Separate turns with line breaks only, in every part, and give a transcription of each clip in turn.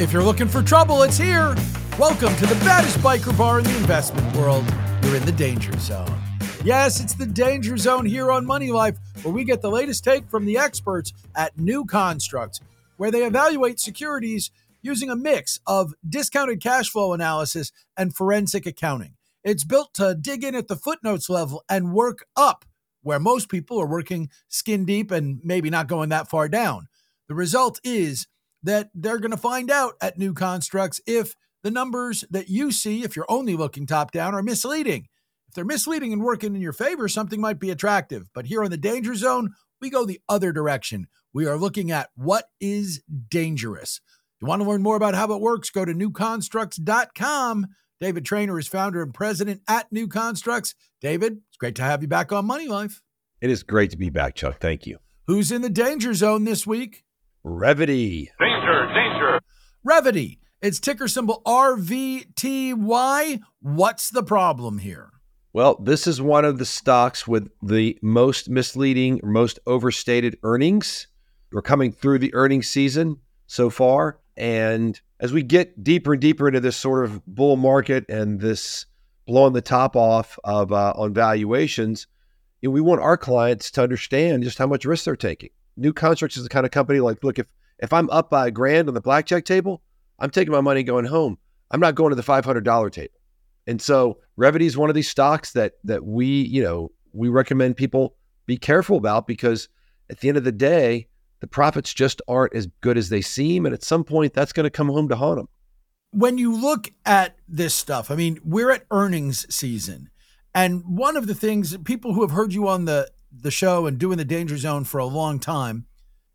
If you're looking for trouble, it's here. Welcome to the baddest biker bar in the investment world. You're in the danger zone. Yes, it's the danger zone here on Money Life, where we get the latest take from the experts at New Construct, where they evaluate securities using a mix of discounted cash flow analysis and forensic accounting. It's built to dig in at the footnotes level and work up, where most people are working skin deep and maybe not going that far down. The result is that they're going to find out at New Constructs if the numbers that you see, if you're only looking top down, are misleading. If they're misleading and working in your favor, something might be attractive. But here in the danger zone, we go the other direction. We are looking at what is dangerous. If you want to learn more about how it works, go to newconstructs.com. David Trainer is founder and president at New Constructs. David, it's great to have you back on Money Life.
It is great to be back, Chuck. Thank you.
Who's in the danger zone this week?
Revvity.
Danger, danger.
Revvity. It's ticker symbol RVTY. What's the problem here?
Well, this is one of the stocks with the most misleading, most overstated earnings. We're coming through the earnings season so far. And as we get deeper and deeper into this sort of bull market and this blowing the top off of uh, on valuations, you know, we want our clients to understand just how much risk they're taking. New Constructs is the kind of company like, look, if if I'm up by a grand on the blackjack table, I'm taking my money going home. I'm not going to the $500 table. And so Revvity is one of these stocks that that we, you know, we recommend people be careful about because at the end of the day, the profits just aren't as good as they seem. And at some point, that's going to come home to haunt them.
When you look at this stuff, I mean, we're at earnings season. And one of the things people who have heard you on the, the show and doing the danger zone for a long time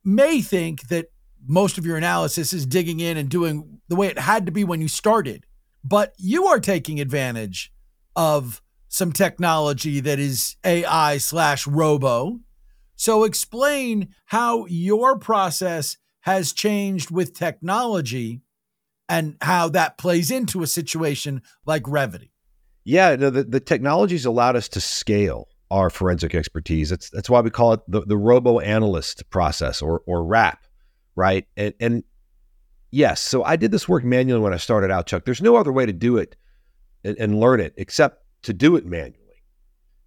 may think that most of your analysis is digging in and doing the way it had to be when you started. But you are taking advantage of some technology that is AI slash robo. So explain how your process has changed with technology and how that plays into a situation like Revvity.
Yeah, the, the technology's allowed us to scale our forensic expertise. That's that's why we call it the, the robo analyst process or or RAP right? And, and yes, so I did this work manually when I started out, Chuck. There's no other way to do it and, and learn it except to do it manually.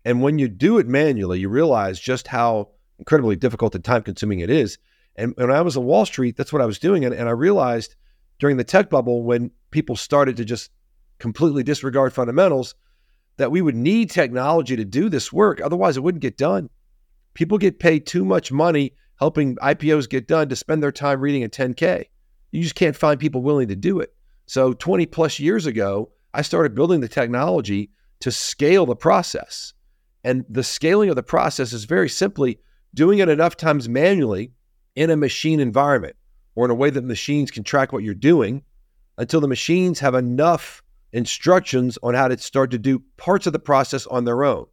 And when you do it manually, you realize just how incredibly difficult and time consuming it is. And when I was on Wall Street, that's what I was doing. And, and I realized during the tech bubble, when people started to just completely disregard fundamentals, that we would need technology to do this work. Otherwise, it wouldn't get done. People get paid too much money helping IPOs get done to spend their time reading a 10K. You just can't find people willing to do it. So 20 plus years ago, I started building the technology to scale the process. And the scaling of the process is very simply doing it enough times manually in a machine environment or in a way that machines can track what you're doing until the machines have enough instructions on how to start to do parts of the process on their own.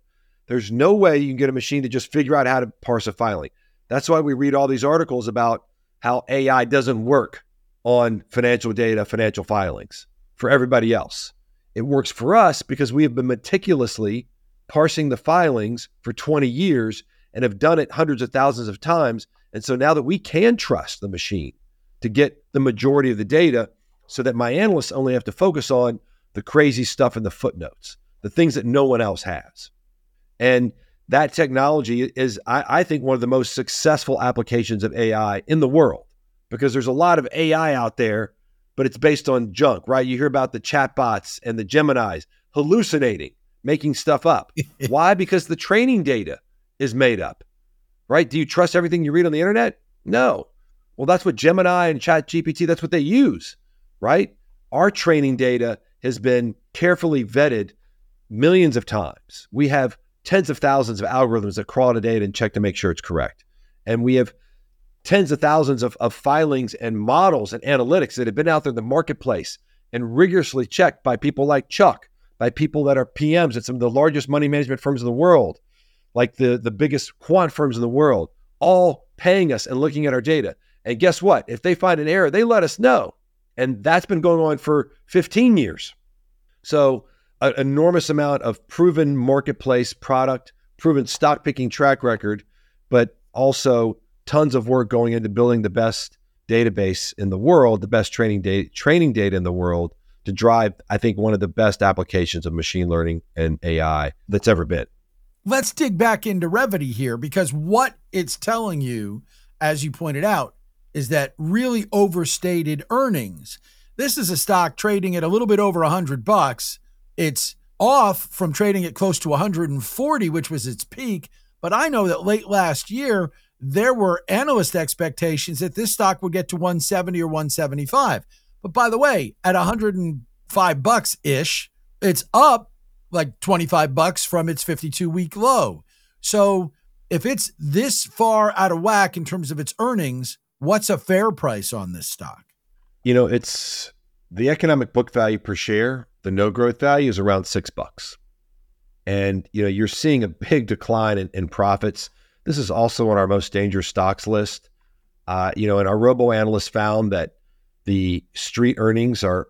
There's no way you can get a machine to just figure out how to parse a filing. That's why we read all these articles about how AI doesn't work on financial data, financial filings for everybody else. It works for us because we have been meticulously parsing the filings for 20 years and have done it hundreds of thousands of times. And so now that we can trust the machine to get the majority of the data, so that my analysts only have to focus on the crazy stuff in the footnotes, the things that no one else has. And that technology is, I, I, think, one of the most successful applications of AI in the world because there's a lot of AI out there, but it's based on junk, right? You hear about the chatbots and the Geminis hallucinating, making stuff up. Why? Because the training data is made up, right? Do you trust everything you read on the internet? No. Well, that's what Gemini and ChatGPT, that's what they use, right? Our training data has been carefully vetted millions of times. We have tens of thousands of algorithms that crawl the data and check to make sure it's correct. And we have tens of thousands of, of filings and models and analytics that have been out there in the marketplace and rigorously checked by people like Chuck, by people that are PMs at some of the largest money management firms in the world, like the, the biggest quant firms in the world, all paying us and looking at our data. And guess what? If they find an error, they let us know. And that's been going on for 15 years. So an enormous amount of proven marketplace product, proven stock picking track record, but also tons of work going into building the best database in the world, the best training data, training data in the world to drive, I think, one of the best applications of machine learning and AI that's ever been.
Let's dig back into Revvity here because what it's telling you, as you pointed out, is that really overstated earnings. This is a stock trading at a little bit over 100 bucks. It's off from trading at close to 140, which was its peak. But I know that late last year, there were analyst expectations that this stock would get to 170 or 175. But by the way, at 105 bucks ish, it's up like 25 bucks from its 52 week low. So if it's this far out of whack in terms of its earnings, what's a fair price on this stock?
You know, it's the economic book value per share, the no growth value is around six bucks. And, you know, you're seeing a big decline in, in profits this is also on our most dangerous stocks list. Uh, you know, and our robo analyst found that the street earnings are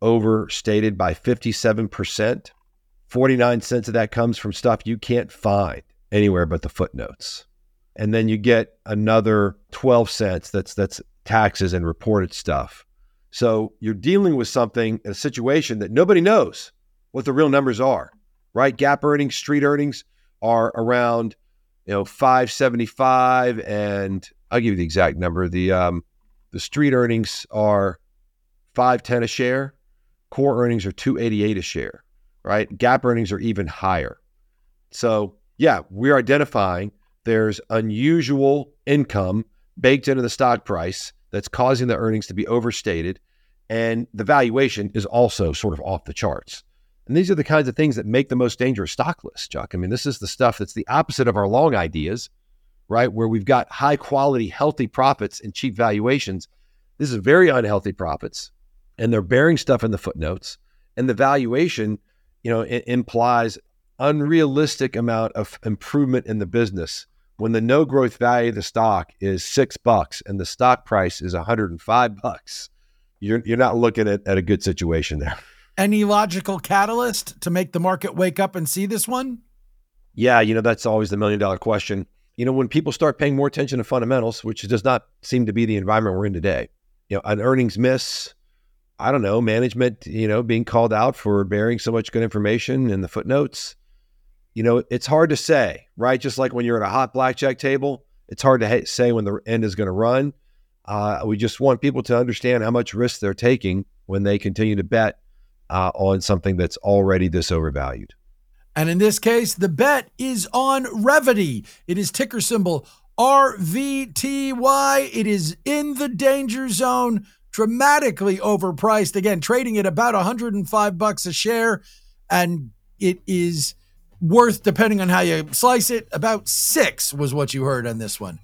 overstated by 57%. 49 cents of that comes from stuff you can't find anywhere but the footnotes. And then you get another 12 cents that's that's taxes and reported stuff. So you're dealing with something, a situation that nobody knows what the real numbers are, right? GAAP earnings, street earnings are around you know, 575 and I'll give you the exact number. The um, the street earnings are 510 a share. Core earnings are 288 a share, right? GAAP earnings are even higher. So, yeah, we're identifying there's unusual income baked into the stock price that's causing the earnings to be overstated and the valuation is also sort of off the charts. And these are the kinds of things that make the most dangerous stock list, Chuck. I mean, this is the stuff that's the opposite of our long ideas, right? Where we've got high quality, healthy profits and cheap valuations. This is very unhealthy profits, and they're bearing stuff in the footnotes. And the valuation, you know, implies unrealistic amount of improvement in the business when the no growth value of the stock is six bucks and the stock price is 105 bucks. You're, you're not looking at, at a good situation there.
Any logical catalyst to make the market wake up and see this one?
Yeah, you know, that's always the million dollar question. You know, when people start paying more attention to fundamentals, which does not seem to be the environment we're in today, you know, an earnings miss, I don't know, management, you know, being called out for bearing so much good information in the footnotes. You know, it's hard to say, right? Just like when you're at a hot blackjack table, it's hard to say when the end is going to run. Uh, we just want people to understand how much risk they're taking when they continue to bet uh, on something that's already this overvalued.
And in this case, the bet is on Revvity. It is ticker symbol RVTY. It is in the danger zone, dramatically overpriced. Again, trading at about 105 bucks a share, and it is worth, depending on how you slice it, about six was what you heard on this one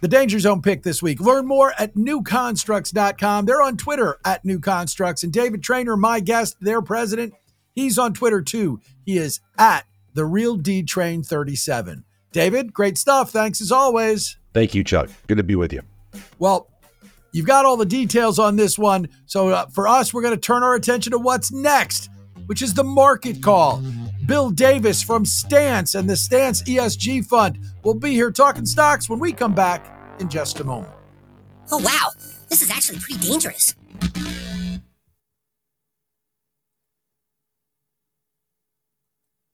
the Danger Zone pick this week. Learn more at newconstructs.com. They're on Twitter at newconstructs. And David Trainer, my guest, their president, he's on Twitter too. He is at the real D Train 37. David, great stuff. Thanks as always.
Thank you, Chuck. Good to be with you.
Well, you've got all the details on this one. So uh, for us, we're going to turn our attention to what's next, which is the market call. Bill Davis from Stance and the Stance ESG Fund will be here talking stocks when we come back in just a moment.
Oh, wow. This is actually pretty dangerous.